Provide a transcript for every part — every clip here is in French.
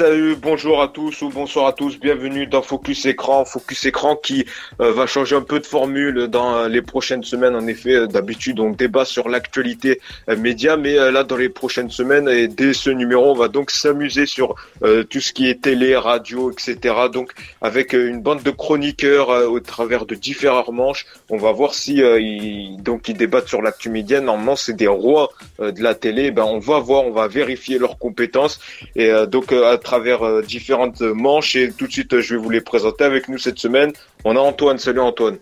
Salut, bonjour à tous ou bonsoir à tous, bienvenue dans Focus Écran. Focus Écran qui euh, va changer un peu de formule dans euh, les prochaines semaines. En effet, euh, d'habitude on débat sur l'actualité média, mais là dans les prochaines semaines et dès ce numéro, on va donc s'amuser sur tout ce qui est télé, radio, etc. Donc avec une bande de chroniqueurs au travers de différents manches, on va voir si ils, donc ils débattent sur l'actu média. Normalement, c'est des rois de la télé. Ben on va voir, on va vérifier leurs compétences et donc à travers euh, différentes manches et tout de suite je vais vous les présenter avec nous cette semaine. On a Antoine. Salut Antoine.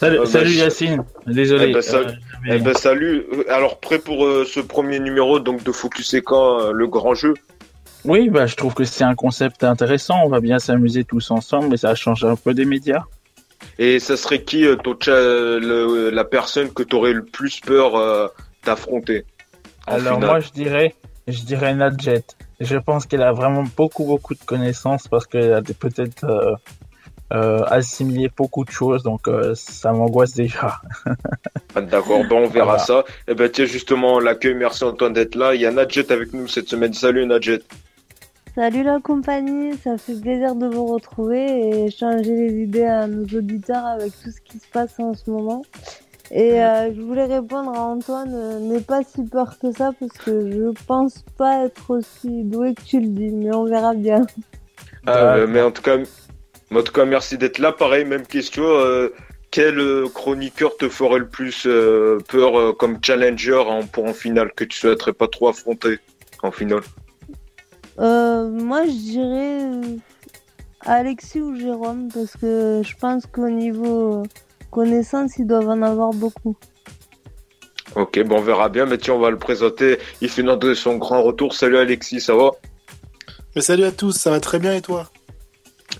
Salut, euh, salut Yacine. Désolé. Eh ben, salut. Euh, eh ben, salut. Alors prêt pour ce premier numéro donc de Focus quand le grand jeu? Oui, bah, je trouve que c'est un concept intéressant. On va bien s'amuser tous ensemble, mais ça change un peu des médias. Et ça serait qui la personne que tu aurais le plus peur d'affronter Alors moi, je dirais, je dirais Nadjet. Je pense qu'elle a vraiment beaucoup, beaucoup de connaissances parce qu'elle a peut-être euh, euh, assimilé beaucoup de choses, donc euh, ça m'angoisse déjà. Ah, d'accord, bon, on verra ça. Et eh ben tiens, justement, l'accueil, merci Antoine d'être là. Il y a Nadjet avec nous cette semaine. Salut Nadjet. Salut la compagnie, ça fait plaisir de vous retrouver et changer les idées à nos auditeurs avec tout ce qui se passe en ce moment. Et euh, je voulais répondre à Antoine, euh, n'aie pas si peur que ça parce que je pense pas être aussi doué que tu le dis, mais on verra bien. Ah, mais en tout cas, en tout cas, merci d'être là. Pareil, même question. Euh, quel chroniqueur te ferait le plus peur comme challenger en, pour en finale que tu souhaiterais pas trop affronter en finale? Moi, je dirais Alexis ou Jérôme parce que je pense qu'au niveau connaissances, ils doivent en avoir beaucoup. Ok, bon, on verra bien. Mais tiens, on va le présenter. Il fait de son grand retour. Salut Alexis, ça va? Mais salut à tous, ça va très bien et toi?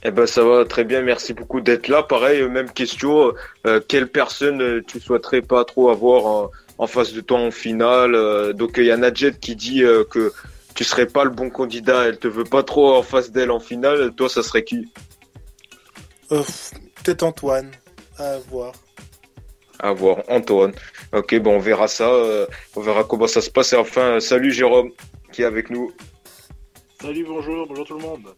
Eh ben ça va très bien, merci beaucoup d'être là. Pareil, même question, euh, quelle personne euh, tu souhaiterais pas trop avoir en, face de toi en finale euh, Donc il y a Nadjet qui dit que tu serais pas le bon candidat, elle te veut pas trop en face d'elle en finale. Toi, ça serait qui? Peut-être Antoine à voir. À voir, Antoine. Ok, bon, on verra ça. Euh, on verra comment ça se passe. Et enfin, salut Jérôme, qui est avec nous. Salut, bonjour, bonjour tout le monde.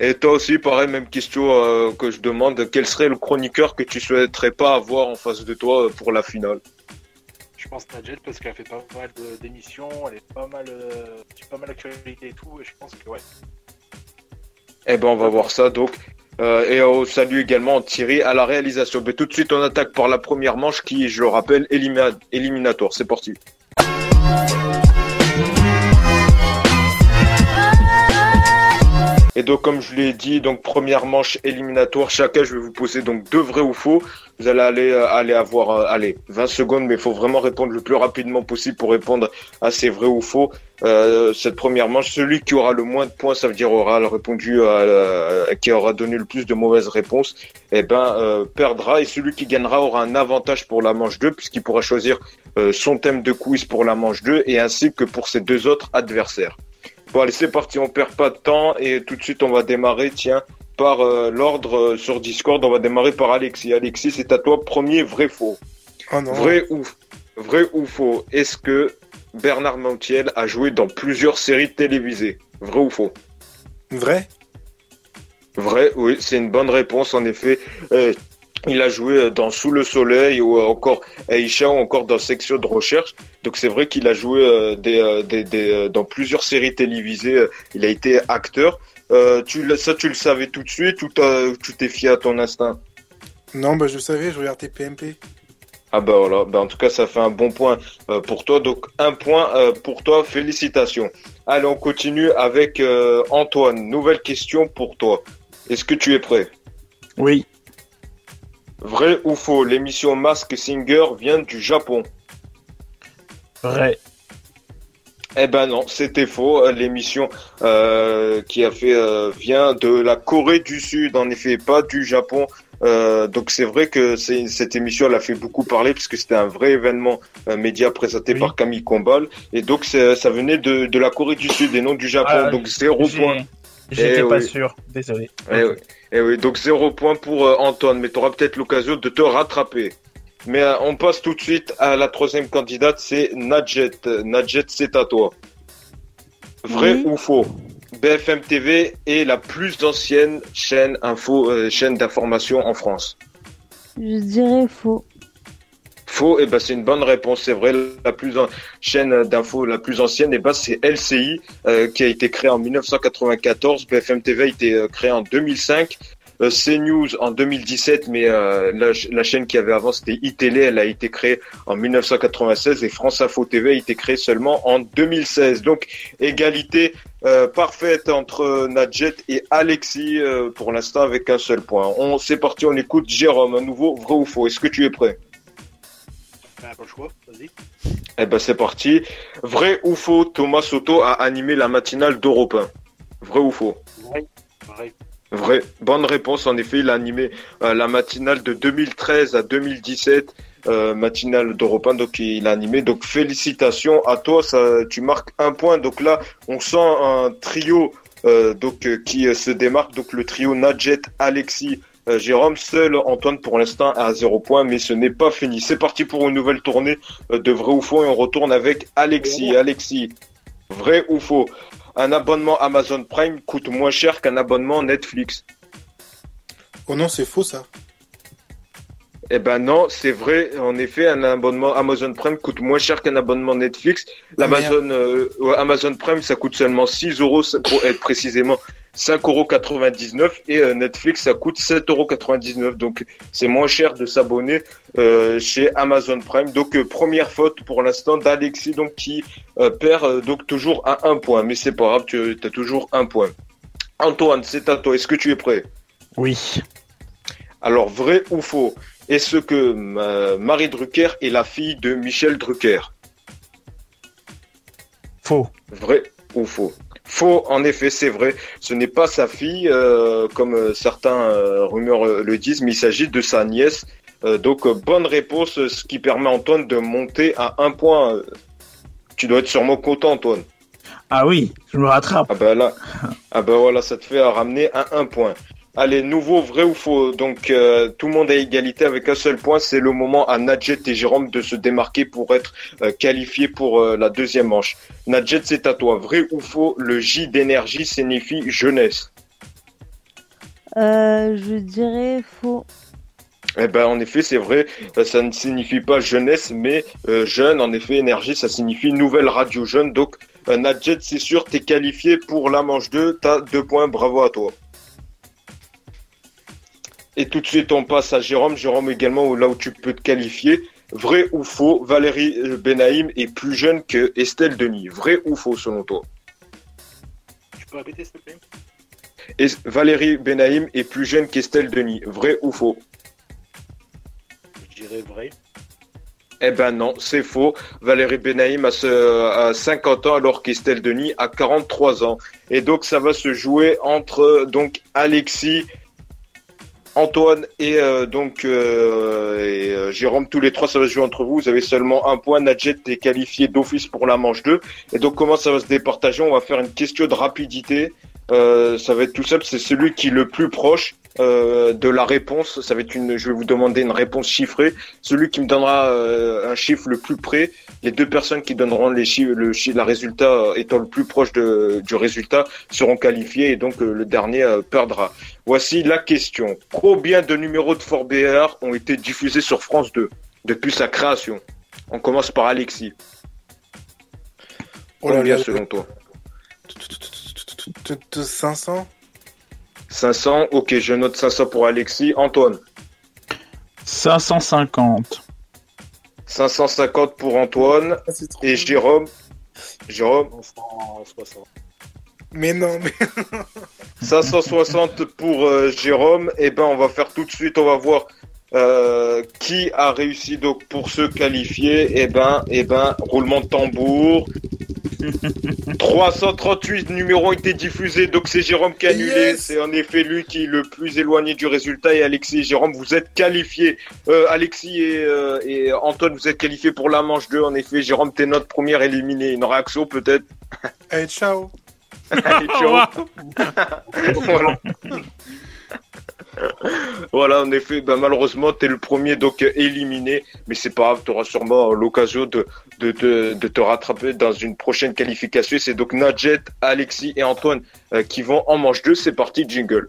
Et toi aussi, pareil, même question euh, que je demande. Quel serait le chroniqueur que tu souhaiterais pas avoir en face de toi euh, pour la finale? Je pense Nadjet parce qu'elle fait pas mal d'émissions, elle est pas mal, pas mal d'actualité et tout, et je pense que ouais. Eh ben, on va voir ça. Donc, euh, et on salue également Thierry à la réalisation. Mais tout de suite, on attaque par la première manche qui, je le rappelle, éliminatoire. C'est parti. Et donc, comme je l'ai dit, donc première manche éliminatoire. Chacun, je vais vous poser donc deux vrais ou faux. Vous allez aller, euh, aller avoir, euh, allez, 20 secondes, mais il faut vraiment répondre le plus rapidement possible pour répondre à ces vrais ou faux. Euh, cette première manche, celui qui aura le moins de points, ça veut dire aura répondu, qui aura donné le plus de mauvaises réponses, eh ben perdra. Et celui qui gagnera aura un avantage pour la manche 2, puisqu'il pourra choisir son thème de quiz pour la manche 2 et ainsi que pour ses deux autres adversaires. Bon allez c'est parti, on perd pas de temps et tout de suite on va démarrer, tiens, par euh, l'ordre euh, sur Discord, on va démarrer par Alexis. Alexis, c'est à toi, premier vrai faux. Oh non. Vrai ou vrai ou faux Est-ce que Bernard Montiel a joué dans plusieurs séries télévisées? Vrai ou faux? Vrai Vrai, oui, c'est une bonne réponse en effet. Euh, il a joué dans Sous le Soleil ou encore Aisha ou encore dans Section de Recherche. Donc c'est vrai qu'il a joué des, des, des, dans plusieurs séries télévisées. Il a été acteur. Euh, tu, ça, tu le savais tout de suite ou tu t'es fié à ton instinct? Non, bah, je savais, je regardais PMP. Ah bah voilà, bah, en tout cas ça fait un bon point pour toi. Donc un point pour toi, félicitations. Allez, on continue avec Antoine. Nouvelle question pour toi. Est-ce que tu es prêt? Oui. Vrai ou faux, l'émission Mask Singer vient du Japon? Vrai. Eh ben non, c'était faux. Euh, l'émission euh, qui a fait euh, vient de la Corée du Sud, en effet, pas du Japon. donc c'est vrai que cette émission elle a fait beaucoup parler puisque c'était un vrai événement média présenté par Camille Combal et donc ça venait de, la Corée du Sud et non du Japon. Ah, donc zéro point. J'étais eh pas sûr, désolé. Eh oui. Eh oui, donc zéro point pour euh, Antoine, mais tu auras peut-être l'occasion de te rattraper. Mais euh, on passe tout de suite à la troisième candidate, c'est Nadjet. Nadjet, c'est à toi. Vrai ou faux? BFM TV est la plus ancienne chaîne info, euh, chaîne d'information en France Je dirais faux. Faux, et ben c'est une bonne réponse, c'est vrai. La plus an- chaîne d'info la plus ancienne, et ben c'est LCI euh, qui a été créée en 1994. BFM TV a été créée en 2005. Euh, CNews en 2017, mais euh, la, la chaîne qui avait avant c'était iTélé, elle a été créée en 1996 et France Info TV a été créée seulement en 2016. Donc égalité euh, parfaite entre Nadjet et Alexis euh, pour l'instant avec un seul point. On c'est parti, on écoute Jérôme, un nouveau vrai ou faux. Est-ce que tu es prêt? Ah, pas le choix, vas-y. Eh ben c'est parti. Vrai ou faux, Thomas Soto a animé la matinale d'Europe 1. Vrai ou faux? Vrai. Vrai. Vrai. Bonne réponse. En effet, il a animé euh, la matinale de 2013 à 2017, euh, matinale d'Europe 1. Donc il a animé. Donc félicitations à toi. Ça, tu marques un point. Donc là, on sent un trio euh, donc qui se démarque. Donc le trio Nadjet, Alexis. Jérôme, seul Antoine pour l'instant à zéro point, mais ce n'est pas fini. C'est parti pour une nouvelle tournée de vrai ou faux et on retourne avec Alexis. Alexis, vrai ou faux? Un abonnement Amazon Prime coûte moins cher qu'un abonnement Netflix. Oh non, c'est faux ça. Eh ben non, c'est vrai. En effet, un abonnement Amazon Prime coûte moins cher qu'un abonnement Netflix. L'Amazon euh, Amazon Prime, ça coûte seulement 6 euros pour être précisément 5,99 euros et euh, Netflix, ça coûte 7,99 euros. Donc, c'est moins cher de s'abonner euh, chez Amazon Prime. Donc, euh, première faute pour l'instant d'Alexis, donc qui perd donc toujours à un point. Mais c'est pas grave, tu as toujours un point. Antoine, c'est à toi. Est-ce que tu es prêt? Oui. Alors, vrai ou faux? Est-ce que Marie Drucker est la fille de Michel Drucker? Faux. Vrai ou faux? Faux, en effet, c'est vrai. Ce n'est pas sa fille, euh, comme euh, certains euh, rumeurs le disent, mais il s'agit de sa nièce. Euh, donc, bonne réponse, ce qui permet à Antoine de monter à un point. Tu dois être sûrement content, Antoine. Ah oui, je me rattrape. Ah ben là, ah ben voilà, ça te fait ramener à un point. Allez, nouveau vrai ou faux. Donc euh, tout le monde à égalité avec un seul point. C'est le moment à Nadjet et Jérôme de se démarquer pour être euh, qualifiés pour euh, la deuxième manche. Nadjet, c'est à toi. Vrai ou faux Le J d'énergie signifie jeunesse. Je dirais faux. Eh ben en effet, c'est vrai. Ça ne signifie pas jeunesse, mais jeune. En effet, énergie, ça signifie nouvelle radio jeune. Donc Nadjet, c'est sûr, t'es qualifié pour la manche 2. T'as deux points. Bravo à toi. Et tout de suite, on passe à Jérôme. Jérôme également, là où tu peux te qualifier. Vrai ou faux, Valérie euh, Benaïm est plus jeune que Estelle Denis. Vrai ou faux selon toi? Tu peux répéter, s'il te plaît? Et Valérie Benaïm est plus jeune qu'Estelle Denis. Vrai ou faux? Je dirais vrai. Eh ben non, c'est faux. Valérie Benaïm a, ce- a 50 ans alors qu'Estelle Denis a 43 ans. Et donc ça va se jouer entre donc Alexis, Antoine et euh, donc euh, euh, Jérôme. Tous les trois, ça va se jouer entre vous. Vous avez seulement un point. Nadjet est qualifié d'office pour la manche 2. Et donc comment ça va se départager? On va faire une question de rapidité. Euh, ça va être tout simple. C'est celui qui est le plus proche euh, de la réponse. Ça va être une. Je vais vous demander une réponse chiffrée. Celui qui me donnera euh, un chiffre le plus près, les deux personnes qui donneront les chiffres, le la résultat euh, étant le plus proche de, du résultat seront qualifiés et donc euh, le dernier euh, perdra. Voici la question. Combien de numéros de Fort ont été diffusés sur France 2 depuis sa création? On commence par Alexis. Oh là Combien là. selon toi? 500 500. Ok, je note 500 pour Alexis. Antoine. 550. 550 pour Antoine. Ah, Et. Jérôme. Jérôme. 160. Mais non, mais 560 pour euh, Jérôme. Et ben, on va faire tout de suite. On va voir euh, qui a réussi donc pour se qualifier. Et ben, et ben, roulement de tambour. 338 numéros ont été diffusés, donc c'est Jérôme qui a annulé. Yes C'est en effet lui qui est le plus éloigné du résultat. Et Alexis et Jérôme, vous êtes qualifiés. Euh, Alexis et, euh, et Antoine, vous êtes qualifiés pour la manche 2. En effet, Jérôme, t'es notre première éliminée. Une réaction peut-être? Allez, ciao. Allez, ciao. Voilà. Voilà, en effet, bah, malheureusement, t'es le premier donc éliminé, mais c'est pas grave, t'auras sûrement euh, l'occasion de te rattraper dans une prochaine qualification. C'est donc Nadjet, Alexis et Antoine euh, qui vont en manche 2. C'est parti, jingle.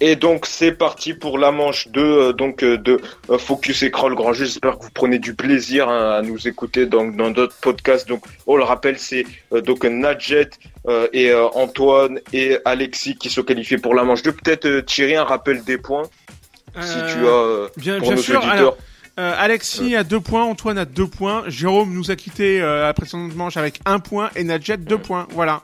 Et donc c'est parti pour la manche 2 euh, donc euh, de euh, Focus Écran le Grand Jeu. J'espère que vous prenez du plaisir hein, à nous écouter dans dans d'autres podcasts. Donc on le rappelle c'est euh, donc Nadjet euh, et euh, Antoine et Alexis qui sont qualifiés pour la manche 2. Peut-être euh, Thierry un rappel des points si tu as euh, Bien, pour bien nos sûr. auditeurs. Alors, euh, Alexis a deux points, Antoine a deux points, Jérôme nous a quitté euh, à la précédente manche avec un point et Nadjet deux points. Voilà.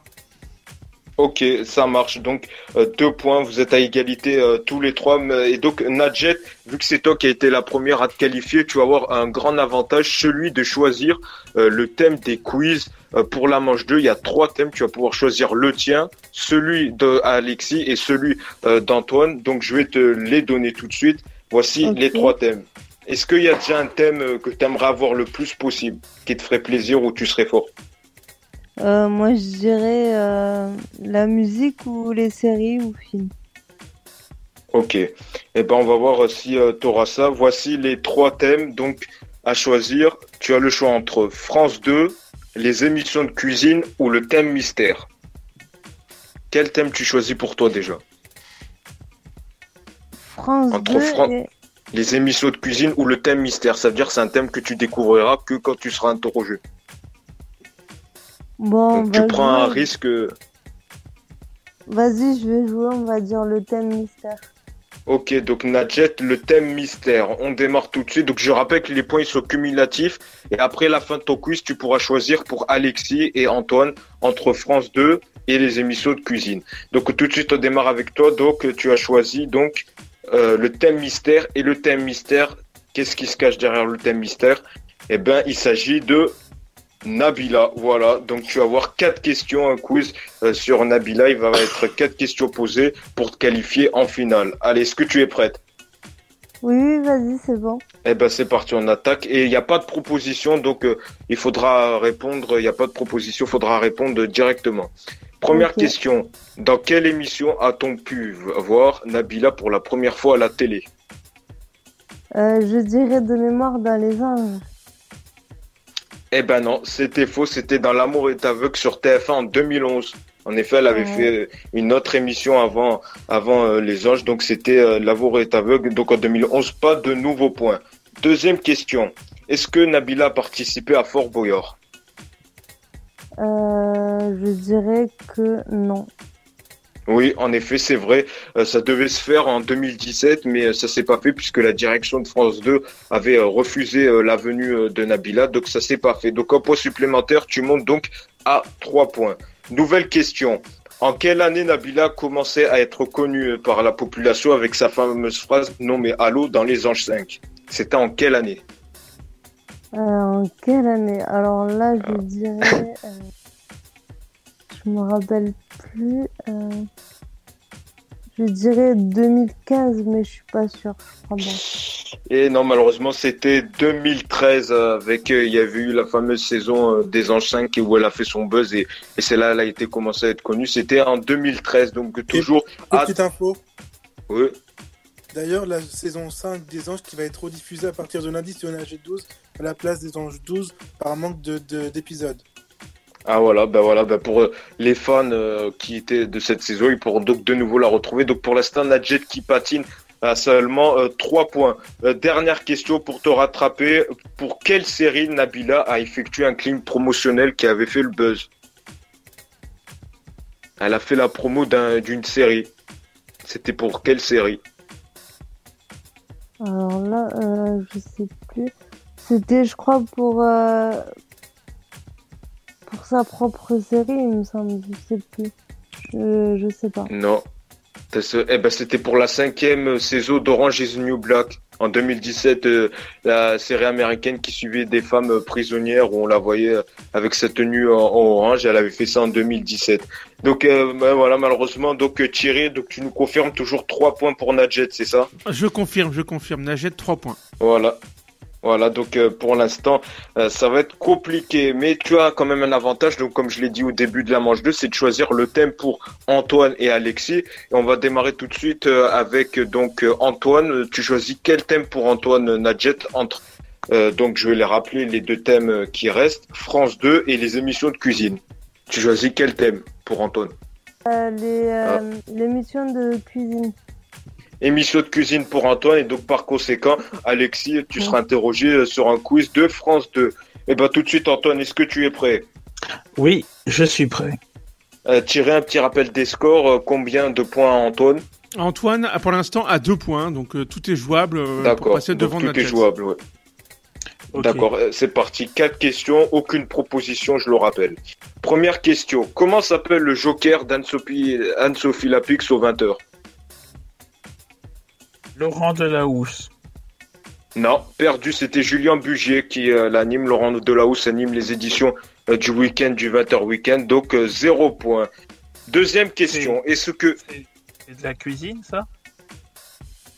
Ok, ça marche. Donc euh, deux points, vous êtes à égalité euh, tous les trois. Mais- Et donc Nadjet, vu que c'est toi qui as été la première à te qualifier, tu vas avoir un grand avantage, celui de choisir euh, le thème des quiz. Euh, pour la manche 2, il y a trois thèmes. Tu vas pouvoir choisir le tien, celui de Alexis et celui euh, d'Antoine. Donc je vais te les donner tout de suite. Voici les trois thèmes. Est-ce qu'il y a déjà un thème que tu aimerais avoir le plus possible, qui te ferait plaisir ou tu serais fort? Euh, moi, je dirais euh, la musique ou les séries ou films. Ok. Eh ben, on va voir si tu auras ça. Voici les trois thèmes. Donc, à choisir, tu as le choix entre France 2, les émissions de cuisine ou le thème mystère. Quel thème tu choisis pour toi déjà? France Entre 2 Fran- et... Les émissions de cuisine ou le thème mystère. Ça veut dire que c'est un thème que tu découvriras que quand tu seras interrogé. Bon, Donc, on tu prends un risque. Vas-y, je vais jouer, on va dire le thème mystère. Ok, donc Nadjet, le thème mystère. On démarre tout de suite. Donc je rappelle que les points ils sont cumulatifs. Et après la fin de ton quiz, tu pourras choisir pour Alexis et Antoine entre France 2 et les émissions de cuisine. Donc tout de suite on démarre avec toi. Donc tu as choisi donc euh, le thème mystère. Et le thème mystère, qu'est-ce qui se cache derrière le thème mystère? Eh ben il s'agit de Nabila. Voilà, donc tu vas avoir quatre questions, un quiz euh, sur Nabila. Il va être quatre questions posées pour te qualifier en finale. Allez, est-ce que tu es prête? Oui, vas-y, c'est bon. Eh ben c'est parti, on attaque. Et il n'y a pas de proposition, donc euh, il faudra répondre. Il n'y a pas de proposition, il faudra répondre directement. Première question. Dans quelle émission a-t-on pu voir Nabila pour la première fois à la télé? Euh, je dirais de mémoire dans les anges. Eh ben non, c'était faux. C'était dans L'amour est aveugle sur TF1 en 2011. En effet, elle avait Ouais. fait une autre émission avant, avant euh, Les Anges, donc c'était euh, L'amour est aveugle. Donc en 2011, pas de nouveaux points. Deuxième question. Est-ce que Nabila a participé à Fort Boyard? Euh, je dirais que non. Oui, en effet, c'est vrai. Euh, ça devait se faire en 2017, mais euh, ça s'est pas fait puisque la direction de France 2 avait euh, refusé euh, la venue de Nabila, donc ça s'est pas fait. Donc un point supplémentaire, tu montes donc à 3 points. Nouvelle question. En quelle année Nabila commençait à être connue par la population avec sa fameuse phrase Non mais allô dans les anges 5 C'était en quelle année? Euh, en quelle année? Alors là, je dirais. Je me rappelle plus. euh, je dirais 2015, mais je suis pas sûre. Et non, malheureusement, c'était 2013 euh, avec, euh, il y avait eu la fameuse saison des Anges 5 où elle a fait son buzz et, et c'est là elle a été commencée à être connue. C'était en 2013, donc toujours. Ah. Petite info. Oui. D'ailleurs, la saison 5 des Anges qui va être rediffusée à partir de lundi sur NH12 à la place des Anges 12 par manque de- de- d'épisodes. Ah voilà, ben voilà, ben pour euh, les fans euh, qui étaient de cette saison, ils pourront donc de nouveau la retrouver. Donc pour l'instant, Nadjet qui patine à seulement euh, 3 points. Euh, dernière question pour te rattraper. Pour quelle série Nabila a effectué un clip promotionnel qui avait fait le buzz? Elle a fait la promo d'un- d'une série. C'était pour quelle série? Alors là, je sais plus. C'était, je crois, pour. Pour sa propre série, il me semble. Je sais plus. Je, je sais pas. Non. Eh ben, c'était pour la cinquième saison d'Orange is the New Black. En 2017, euh, la série américaine qui suivait des femmes prisonnières où on la voyait avec sa tenue en, en orange. Elle avait fait ça en 2017. Donc euh, ben voilà, malheureusement, donc euh, Thierry, donc tu nous confirmes toujours 3 points pour Nadjet, c'est ça? Je confirme, je confirme. Nadjet 3 points. Voilà. Voilà, donc euh, pour l'instant, euh, ça va être compliqué, mais tu as quand même un avantage. Donc comme je l'ai dit au début de la manche 2, c'est de choisir le thème pour Antoine et Alexis. Et on va démarrer tout de suite euh, avec donc Antoine. Tu choisis quel thème pour Antoine Nadjet entre donc je vais les rappeler les deux thèmes qui restent, France 2 et les émissions de cuisine. Tu choisis quel thème pour Antoine? Les, L'émission de cuisine. Émission de cuisine pour Antoine et donc par conséquent, Alexis, tu seras interrogé euh, sur un quiz de France 2. Et ben tout de suite Antoine, est-ce que tu es prêt? Oui, je suis prêt. euh, Tirer un petit rappel des scores, euh, combien de points à Antoine? Antoine, a pour l'instant, à deux points, donc euh, tout est jouable euh, pour D'accord, passer donc devant tout est jouable. ouais. D'accord, c'est parti. Quatre questions, aucune proposition, je le rappelle. Première question, comment s'appelle le joker d'Anne-Sophie Anne-Sophie Lapix au 20h Laurent Delahousse. Non, perdu, c'était Julien Bugier qui euh, l'anime. Laurent Delahousse anime les éditions euh, du week-end, du 20h week-end, donc euh, zéro point. Deuxième question, est-ce que... C'est c'est de la cuisine, ça?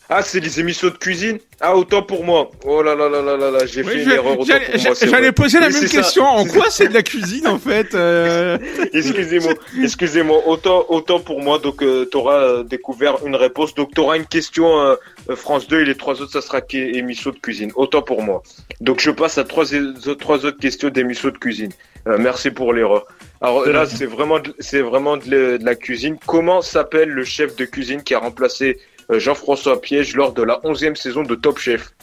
Ah, c'est les émissions de cuisine Ah, autant pour moi. Oh là là là là là là, j'ai Oui, fait une erreur, autant J'allais poser la même ça. question. En quoi c'est de la cuisine en fait euh, Excusez-moi, excusez-moi, autant, autant pour moi, donc tu auras découvert une réponse, donc tu auras une question euh, euh, France 2 et les trois autres, ça sera émission de cuisine, autant pour moi. Donc je passe à trois, autres- trois autres questions d'émission de cuisine. Euh, merci pour l'erreur. Alors là, c'est vraiment, de- c'est vraiment de, la- de la cuisine. Comment s'appelle le chef de cuisine qui a remplacé euh, Jean-François Piège lors de la onzième saison de Top Chef.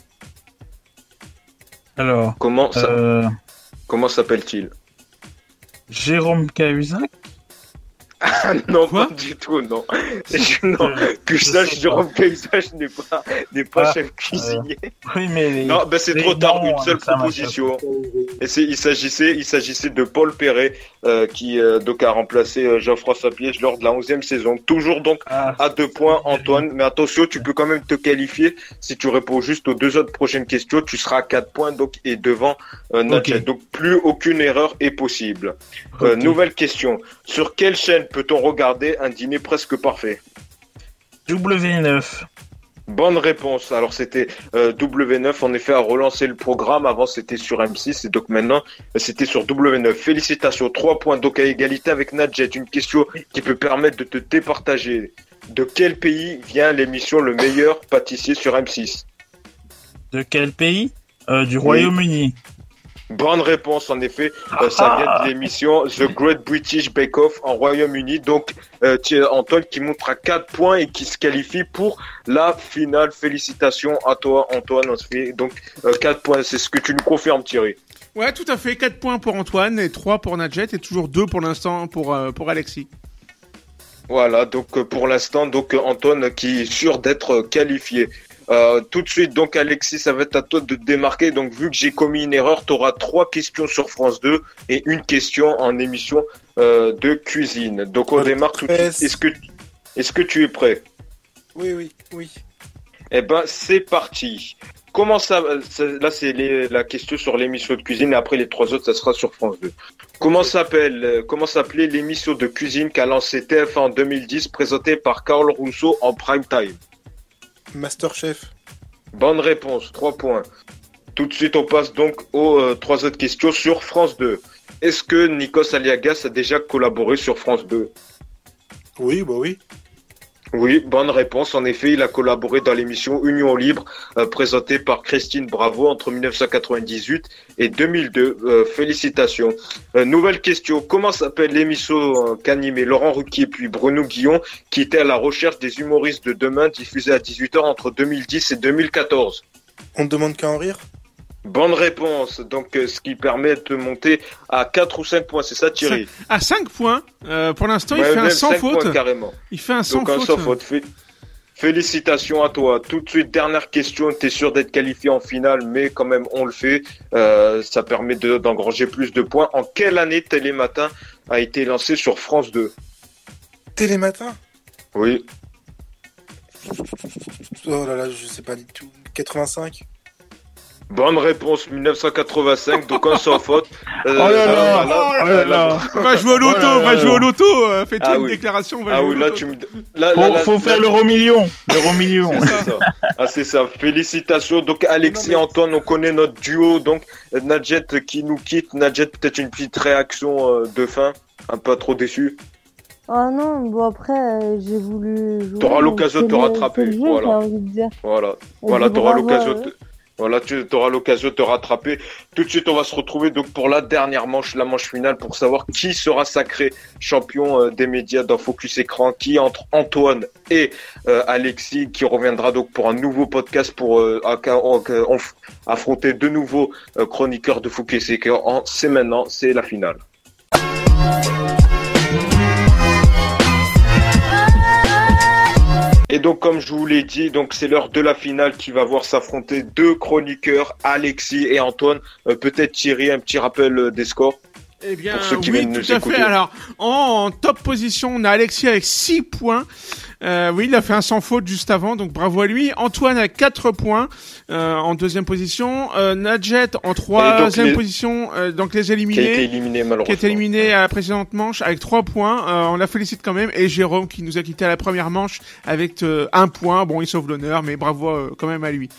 Alors, Comment, ça- euh, comment s'appelle-t-il? Jérôme Cahuzac? Ah non, Quoi pas du tout, non. Je- non. Euh, Que je sache, Jérôme Paysage n'est pas, n'est pas Ah, chef cuisinier. Oui, mais... non, ben c'est trop tard, une seule proposition. Et c'est, il s'agissait, il s'agissait de Paul Perret, euh, qui euh, donc a remplacé euh, Jean-François Piège lors de la onzième saison. Toujours donc Ah, à deux points, Antoine. Mais attention, tu peux quand même te qualifier. Si tu réponds juste aux deux autres prochaines questions, tu seras à quatre points donc et devant euh, Nadja. Ok. Donc plus aucune erreur est possible. Euh, ok. nouvelle question. Sur quelle chaîne peut-on regarder un dîner presque parfait W9. Bonne réponse. Alors c'était euh, W9 en effet a relancé le programme. Avant c'était sur M6 et donc maintenant c'était sur W9. Félicitations. Trois points donc à égalité avec Nadjet. Une question qui peut permettre de te départager. De quel pays vient l'émission Le meilleur pâtissier sur M6 De quel pays? Euh, Du Royaume-Uni. Bonne réponse en effet. Euh, ça vient de l'émission The Great British Bake Off en Royaume-Uni. Donc euh, Antoine qui montre à 4 points et qui se qualifie pour la finale. Félicitations à toi Antoine. Donc 4 points. C'est ce que tu nous confirmes Thierry. Ouais, tout à fait. 4 points pour Antoine et 3 pour Nadjet et toujours 2 pour l'instant pour, euh, pour Alexis. Voilà, donc euh, pour l'instant, donc euh, Antoine qui est sûr d'être euh, qualifié. Euh, tout de suite, donc Alexis, ça va être à toi de te démarquer. Donc vu que j'ai commis une erreur, tu auras trois questions sur France 2 et une question en émission euh, de cuisine. Donc on démarre tout de suite. Est-ce que, est-ce que tu es prêt? Oui, oui, oui. Eh ben c'est parti. Comment ça, ça- Là c'est la question sur l'émission de cuisine et après les trois autres ça sera sur France 2. Comment s'appelle euh, Comment s'appelait l'émission de cuisine qu'a lancé TF1 en 2010 présentée par Carl Rousseau en prime time? Masterchef. Bonne réponse, 3 points. Tout de suite, on passe donc aux euh, trois autres questions sur France 2. Est-ce que Nikos Aliagas a déjà collaboré sur France 2 Oui, bah oui. Oui, bonne réponse. En effet, il a collaboré dans l'émission Union Libre, euh, présentée par Christine Bravo entre 1998 et 2002. Euh, félicitations. Euh, nouvelle question. Comment s'appelle l'émission qu'animait Laurent Ruquier puis Bruno Guillon, qui était à la recherche des humoristes de demain, diffusée à 18h entre 2010 et 2014 On ne demande qu'à en rire? Bonne réponse. Donc, euh, ce qui permet de monter à 4 ou 5 points. C'est ça, Thierry À 5 points, euh, pour l'instant, il fait un sans cinq faute. points, carrément. Il fait un sans Donc, un faute. sans faute. Fé- Félicitations à toi. Tout de suite, dernière question. Tu es sûr d'être qualifié en finale, mais quand même, on le fait. Euh, ça permet de- d'engranger plus de points. En quelle année Télématin a été lancé sur France 2 Télématin? Oui. Oh là là, je sais pas du tout. 85 Bonne réponse, 1985, donc on s'en faute. Euh, oh là là, oh là là. Va jouer au loto, oh va jouer au loto, euh, fais-toi ah une oui. déclaration, va Ah jouer oui, au là loto. tu me. Là, Faut, là, là, faut là, faire l'euro million. L'euro million. C'est ça. Ah, c'est ça. Félicitations. Donc, Alexis, Non, mais- Antoine, on connaît notre duo. Donc, Nadjet qui nous quitte. Nadjet, peut-être une petite réaction euh, de fin. Un peu trop déçu. Oh non, bon après, euh, j'ai voulu. T'auras l'occasion de te rattraper, jeu, voilà. j'ai envie de dire. Voilà. T'auras l'occasion de. Voilà, tu auras l'occasion de te rattraper. Tout de suite, on va se retrouver donc pour la dernière manche, la manche finale, pour savoir qui sera sacré champion euh, des médias dans Focus Écran, qui entre Antoine et euh, Alexis, qui reviendra donc pour un nouveau podcast pour euh, affronter de nouveaux chroniqueurs de Focus Écran. C'est maintenant, c'est la finale. Et donc, comme je vous l'ai dit, donc c'est l'heure de la finale qui va voir s'affronter deux chroniqueurs, Alexis et Antoine. Euh, Peut-être Thierry, un petit rappel euh, des scores. Eh bien, Pour ceux qui oui, tout à fait. Alors, en, top position, on a Alexis avec 6 points. Euh, oui, il a fait un sans faute juste avant, donc bravo à lui. Antoine avec 4 points euh, en deuxième position. Euh, Nadjet en troisième les- position, euh, donc les Qui a été éliminés. éliminé Qui malheureusement. a été éliminé à la précédente manche avec 3 points. Euh, on la félicite quand même. Et Jérôme qui nous a quitté à la première manche avec euh, un point. Bon, il sauve l'honneur, mais bravo euh, quand même à lui.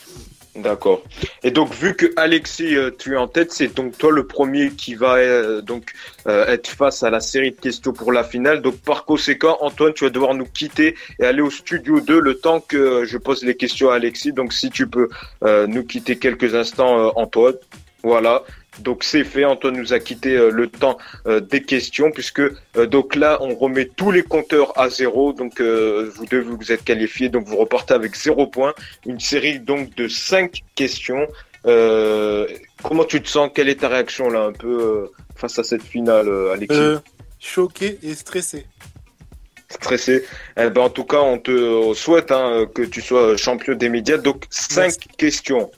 D'accord. Et donc, vu que Alexis, euh, tu es en tête, c'est donc toi le premier qui va euh, donc euh, être face à la série de questions pour la finale. Donc, par conséquent, Antoine, tu vas devoir nous quitter et aller au studio 2 le temps que je pose les questions à Alexis. Donc, si tu peux euh, nous quitter quelques instants, euh, Antoine. Voilà. Donc c'est fait, Antoine nous a quitté euh, le temps euh, des questions puisque euh, donc là on remet tous les compteurs à zéro donc vous deux vous êtes qualifiés donc vous repartez avec zéro point une série donc de cinq questions. Comment tu te sens? Quelle est ta réaction là un peu face à cette finale, Alexis choqué et stressé. Stressé Eh ben, En tout cas, on te souhaite hein, que tu sois champion des médias. Donc cinq Merci. questions.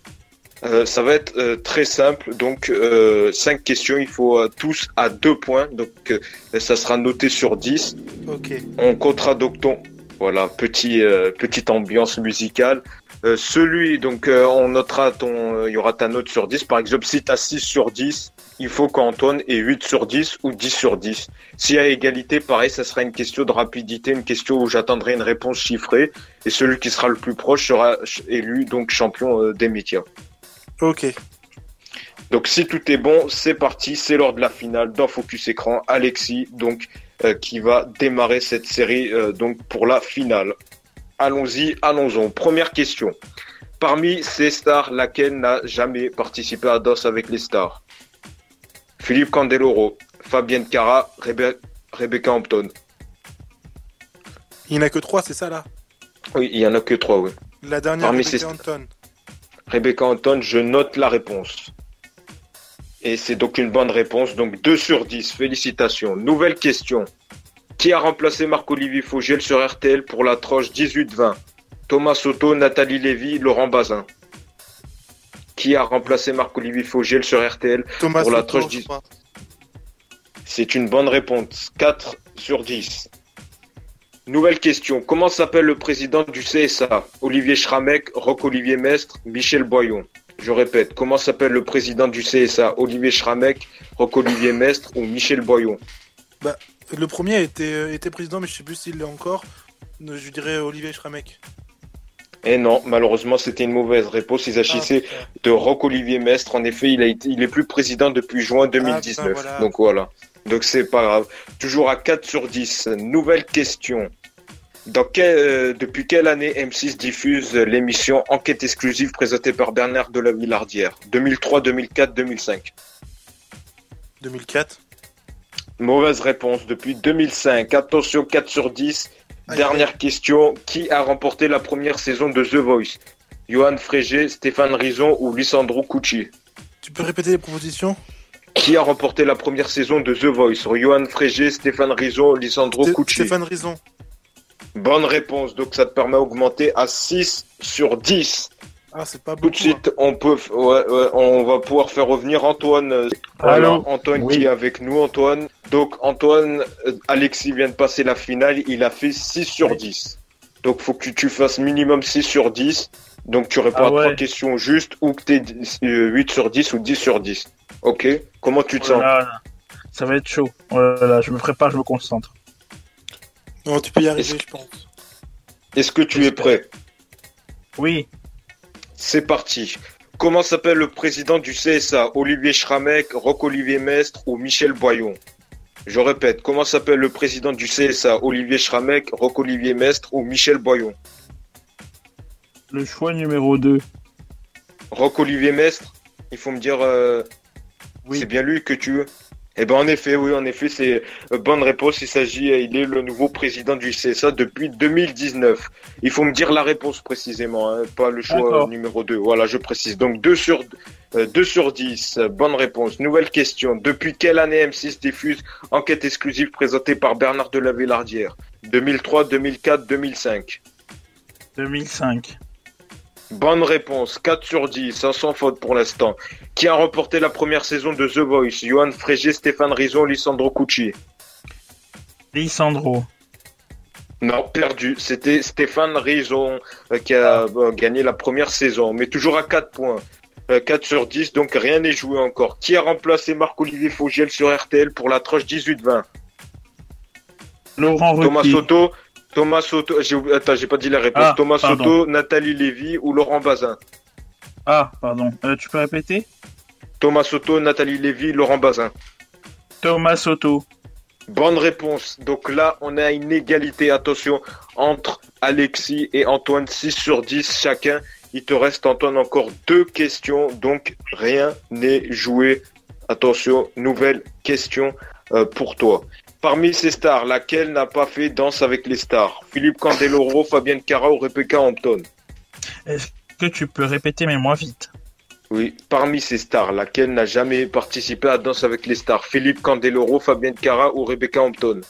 Euh, ça va être euh, très simple. Donc euh, cinq questions. Il faut euh, tous à deux points. Donc euh, ça sera noté sur 10. Ok. On comptera donc ton voilà petit euh, petite ambiance musicale. Euh, celui donc euh, on notera ton euh, il y aura ta note sur 10 par exemple si tu as 6 sur 10, il faut qu'Antoine ait 8 sur 10 ou 10 sur 10. S'il y a égalité, pareil, ça sera une question de rapidité, une question où j'attendrai une réponse chiffrée et celui qui sera le plus proche sera élu donc champion des médias. Ok. Donc si tout est bon, c'est parti, c'est l'heure de la finale dans Focus Écran. Alexis, donc, euh, qui va démarrer cette série euh, donc pour la finale. Allons-y, allons-y. Première question. Parmi ces stars, laquelle n'a jamais participé à Danse avec les stars? Philippe Candeloro, Fabienne Cara, Rebe- Rebecca Hampton. Il n'y en a que trois, c'est ça là? Oui, il y en a que trois, oui. La dernière, Parmi Rebecca Anton. Rebecca Anton, je note la réponse. Et c'est donc une bonne réponse, donc 2 sur 10, félicitations. Nouvelle question. Qui a remplacé Marc-Olivier Fogiel sur RTL pour la tranche 18-20 Thomas Soto, Nathalie Lévy, Laurent Bazin. Qui a remplacé Marc-Olivier Fogiel sur RTL Thomas Pour la Soto, tranche je dix- crois. C'est une bonne réponse, 4 sur 10. Nouvelle question. Comment s'appelle le président du CSA Olivier Schramek, Roch-Olivier Mestre, Michel Boyon. Je répète, comment s'appelle le président du CSA Olivier Schramek, Roch-Olivier Mestre ou Michel Boyon? Le premier était, euh, était président, mais je sais plus s'il l'est encore. Je dirais Olivier Schramek. Eh non, malheureusement, c'était une mauvaise réponse. Ils agissaient Ah, de Roch-Olivier Mestre. En effet, il, a été, il est plus président depuis juin 2019. Ah, putain, voilà. Donc voilà. Donc c'est pas grave. Toujours à 4 sur 10. Nouvelle question. Dans quel, euh, depuis quelle année M6 diffuse l'émission Enquête exclusive présentée par Bernard de la Villardière? 2003, 2004, 2005 2004. Mauvaise réponse. Depuis 2005. Attention, 4 sur 10. Aïe, Dernière question. Qui a remporté la première saison de The Voice? Johan Frégé, Stéphane Rison ou Lissandro Cucci? Tu peux répéter les propositions? Qui a remporté la première saison de The Voice? Johan Frégé, Stéphane Rison, Lissandro Sté- Cucci. Stéphane Rison. Bonne réponse. Donc ça te permet d'augmenter à 6 sur 10. Ah, c'est pas Tout beaucoup. de suite, on peut, ouais, ouais, on va pouvoir faire revenir Antoine. euh, Allô voilà, Antoine Oui. qui est avec nous, Antoine. Donc Antoine, euh, Alexis vient de passer la finale, il a fait 6 sur 10. Donc faut que tu fasses minimum 6 sur 10. Donc tu réponds Ah à trois ouais. questions justes ou que t'es 8 sur 10 ou 10 sur 10. Ok Comment tu te sens Voilà. Ça va être chaud. Voilà, je me prépare, je me concentre. Non, tu peux y arriver, Est-ce- je pense. Est-ce que tu es prêt? Oui, C'est parti. Comment s'appelle le président du CSA Olivier Schramek, Roch-Olivier Mestre ou Michel Boyon? Je répète, comment s'appelle le président du CSA Olivier Schramek, Roch-Olivier Mestre ou Michel Boyon? Le choix numéro 2. Roch-Olivier Mestre Il faut me dire, euh, Oui. c'est bien lui que tu veux Eh ben en effet, oui, en effet, c'est euh, bonne réponse. Il s'agit, euh, il est le nouveau président du CSA depuis 2019. Il faut me dire la réponse précisément, hein, pas le choix euh, numéro 2. Voilà, je précise. Donc 2 sur euh, 2 sur 10. euh, Bonne réponse. Nouvelle question. Depuis quelle année M6 diffuse Enquête exclusive présentée par Bernard de la Villardière? 2003, 2004, 2005. 2005. Bonne réponse, 4 sur 10, hein, sans faute pour l'instant. Qui a remporté la première saison de The Voice? Johan Frégé, Stéphane Rison, Lissandro Cucci Lissandro. Non, perdu. C'était Stéphane Rison euh, qui a euh, gagné la première saison, mais toujours à 4 points. Euh, 4 sur 10, donc rien n'est joué encore. Qui a remplacé Marc-Olivier Fogiel sur RTL pour la tranche 18-20 Laurent Thomas Ruquier. Soto Thomas Soto, j'ai attends, j'ai pas dit la réponse. Ah, Thomas pardon. Soto, Nathalie Lévy ou Laurent Bazin? Ah, pardon. Euh, tu peux répéter? Thomas Soto, Nathalie Lévy, Laurent Bazin. Thomas Soto. Bonne réponse. Donc là, on a une égalité, attention, entre Alexis et Antoine, 6 sur 10 chacun. Il te reste, Antoine, encore deux questions, donc rien n'est joué. Attention, nouvelle question euh, pour toi. Parmi ces stars, laquelle n'a pas fait Danse avec les stars? Philippe Candeloro, Fabienne Cara ou Rebecca Hampton? Est-ce que tu peux répéter, mais moins vite? Oui, parmi ces stars, laquelle n'a jamais participé à Danse avec les stars? Philippe Candeloro, Fabienne Cara ou Rebecca Hampton?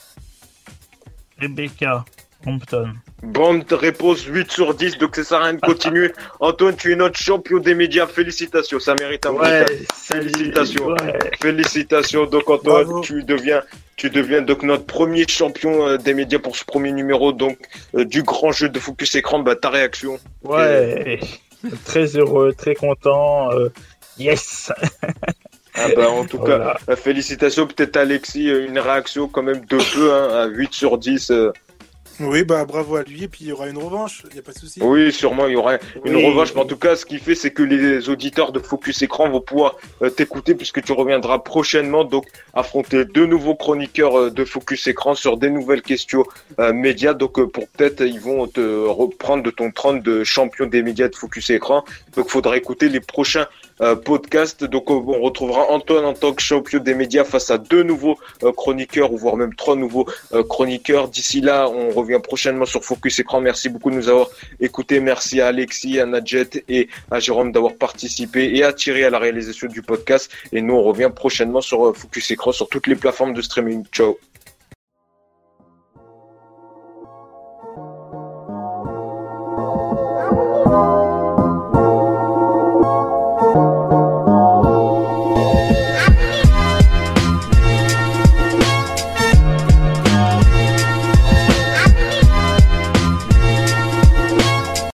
Rebecca Hampton. Bonne réponse, 8 sur 10, donc ça sert à rien de continuer. Antoine, tu es notre champion des médias, félicitations, ça mérite un vrai salut. Félicitations. Ouais. Félicitations, donc Antoine, Bravo. tu deviens, tu deviens donc notre premier champion euh, des médias pour ce premier numéro, donc euh, du grand jeu de Focus Écran, bah ta réaction. Ouais. Très heureux, très content. euh, Yes. Ah bah en tout Voilà. cas, félicitations, peut-être Alexis, une réaction quand même de peu, hein, à 8 sur 10. euh, Oui, bah bravo à lui, et puis il y aura une revanche, il n'y a pas de souci. Oui, sûrement, il y aura une Oui. revanche. Mais en tout cas, ce qui fait, c'est que les auditeurs de Focus Écran vont pouvoir euh, t'écouter puisque tu reviendras prochainement, donc affronter deux nouveaux chroniqueurs euh, de Focus Écran sur des nouvelles questions euh, médias. Donc, euh, pour peut-être, ils vont te reprendre de ton trône de champion des médias de Focus Écran. Donc, faudra écouter les prochains euh, podcasts. Donc, euh, on retrouvera Antoine en tant que champion des médias face à deux nouveaux euh, chroniqueurs, ou voire même trois nouveaux chroniqueurs. D'ici là, on revient prochainement sur Focus Écran. Merci beaucoup de nous avoir écoutez, merci à Alexis, à Nadjet et à Jérôme d'avoir participé et Thierry à la réalisation du podcast. Et nous, on revient prochainement sur Focus Écran sur toutes les plateformes de streaming. Ciao.